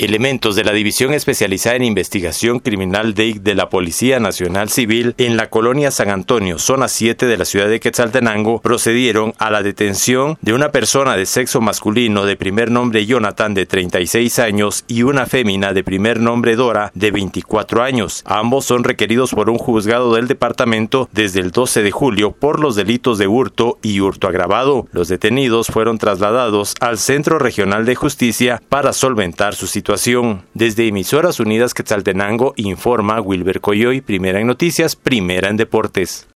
Elementos de la División Especializada en Investigación Criminal DEIC de la Policía Nacional Civil en la colonia San Antonio, zona 7 de la ciudad de Quetzaltenango, procedieron a la detención de una persona de sexo masculino de primer nombre Jonathan de 36 años y una fémina de primer nombre Dora de 24 años. Ambos son requeridos por un juzgado del departamento desde el 12 de julio por los delitos de hurto y hurto agravado. Los detenidos fueron trasladados al Centro Regional de Justicia para solventar su situación desde Emisoras Unidas Quetzaltenango informa Wilber Coyoy, primera en noticias, primera en deportes.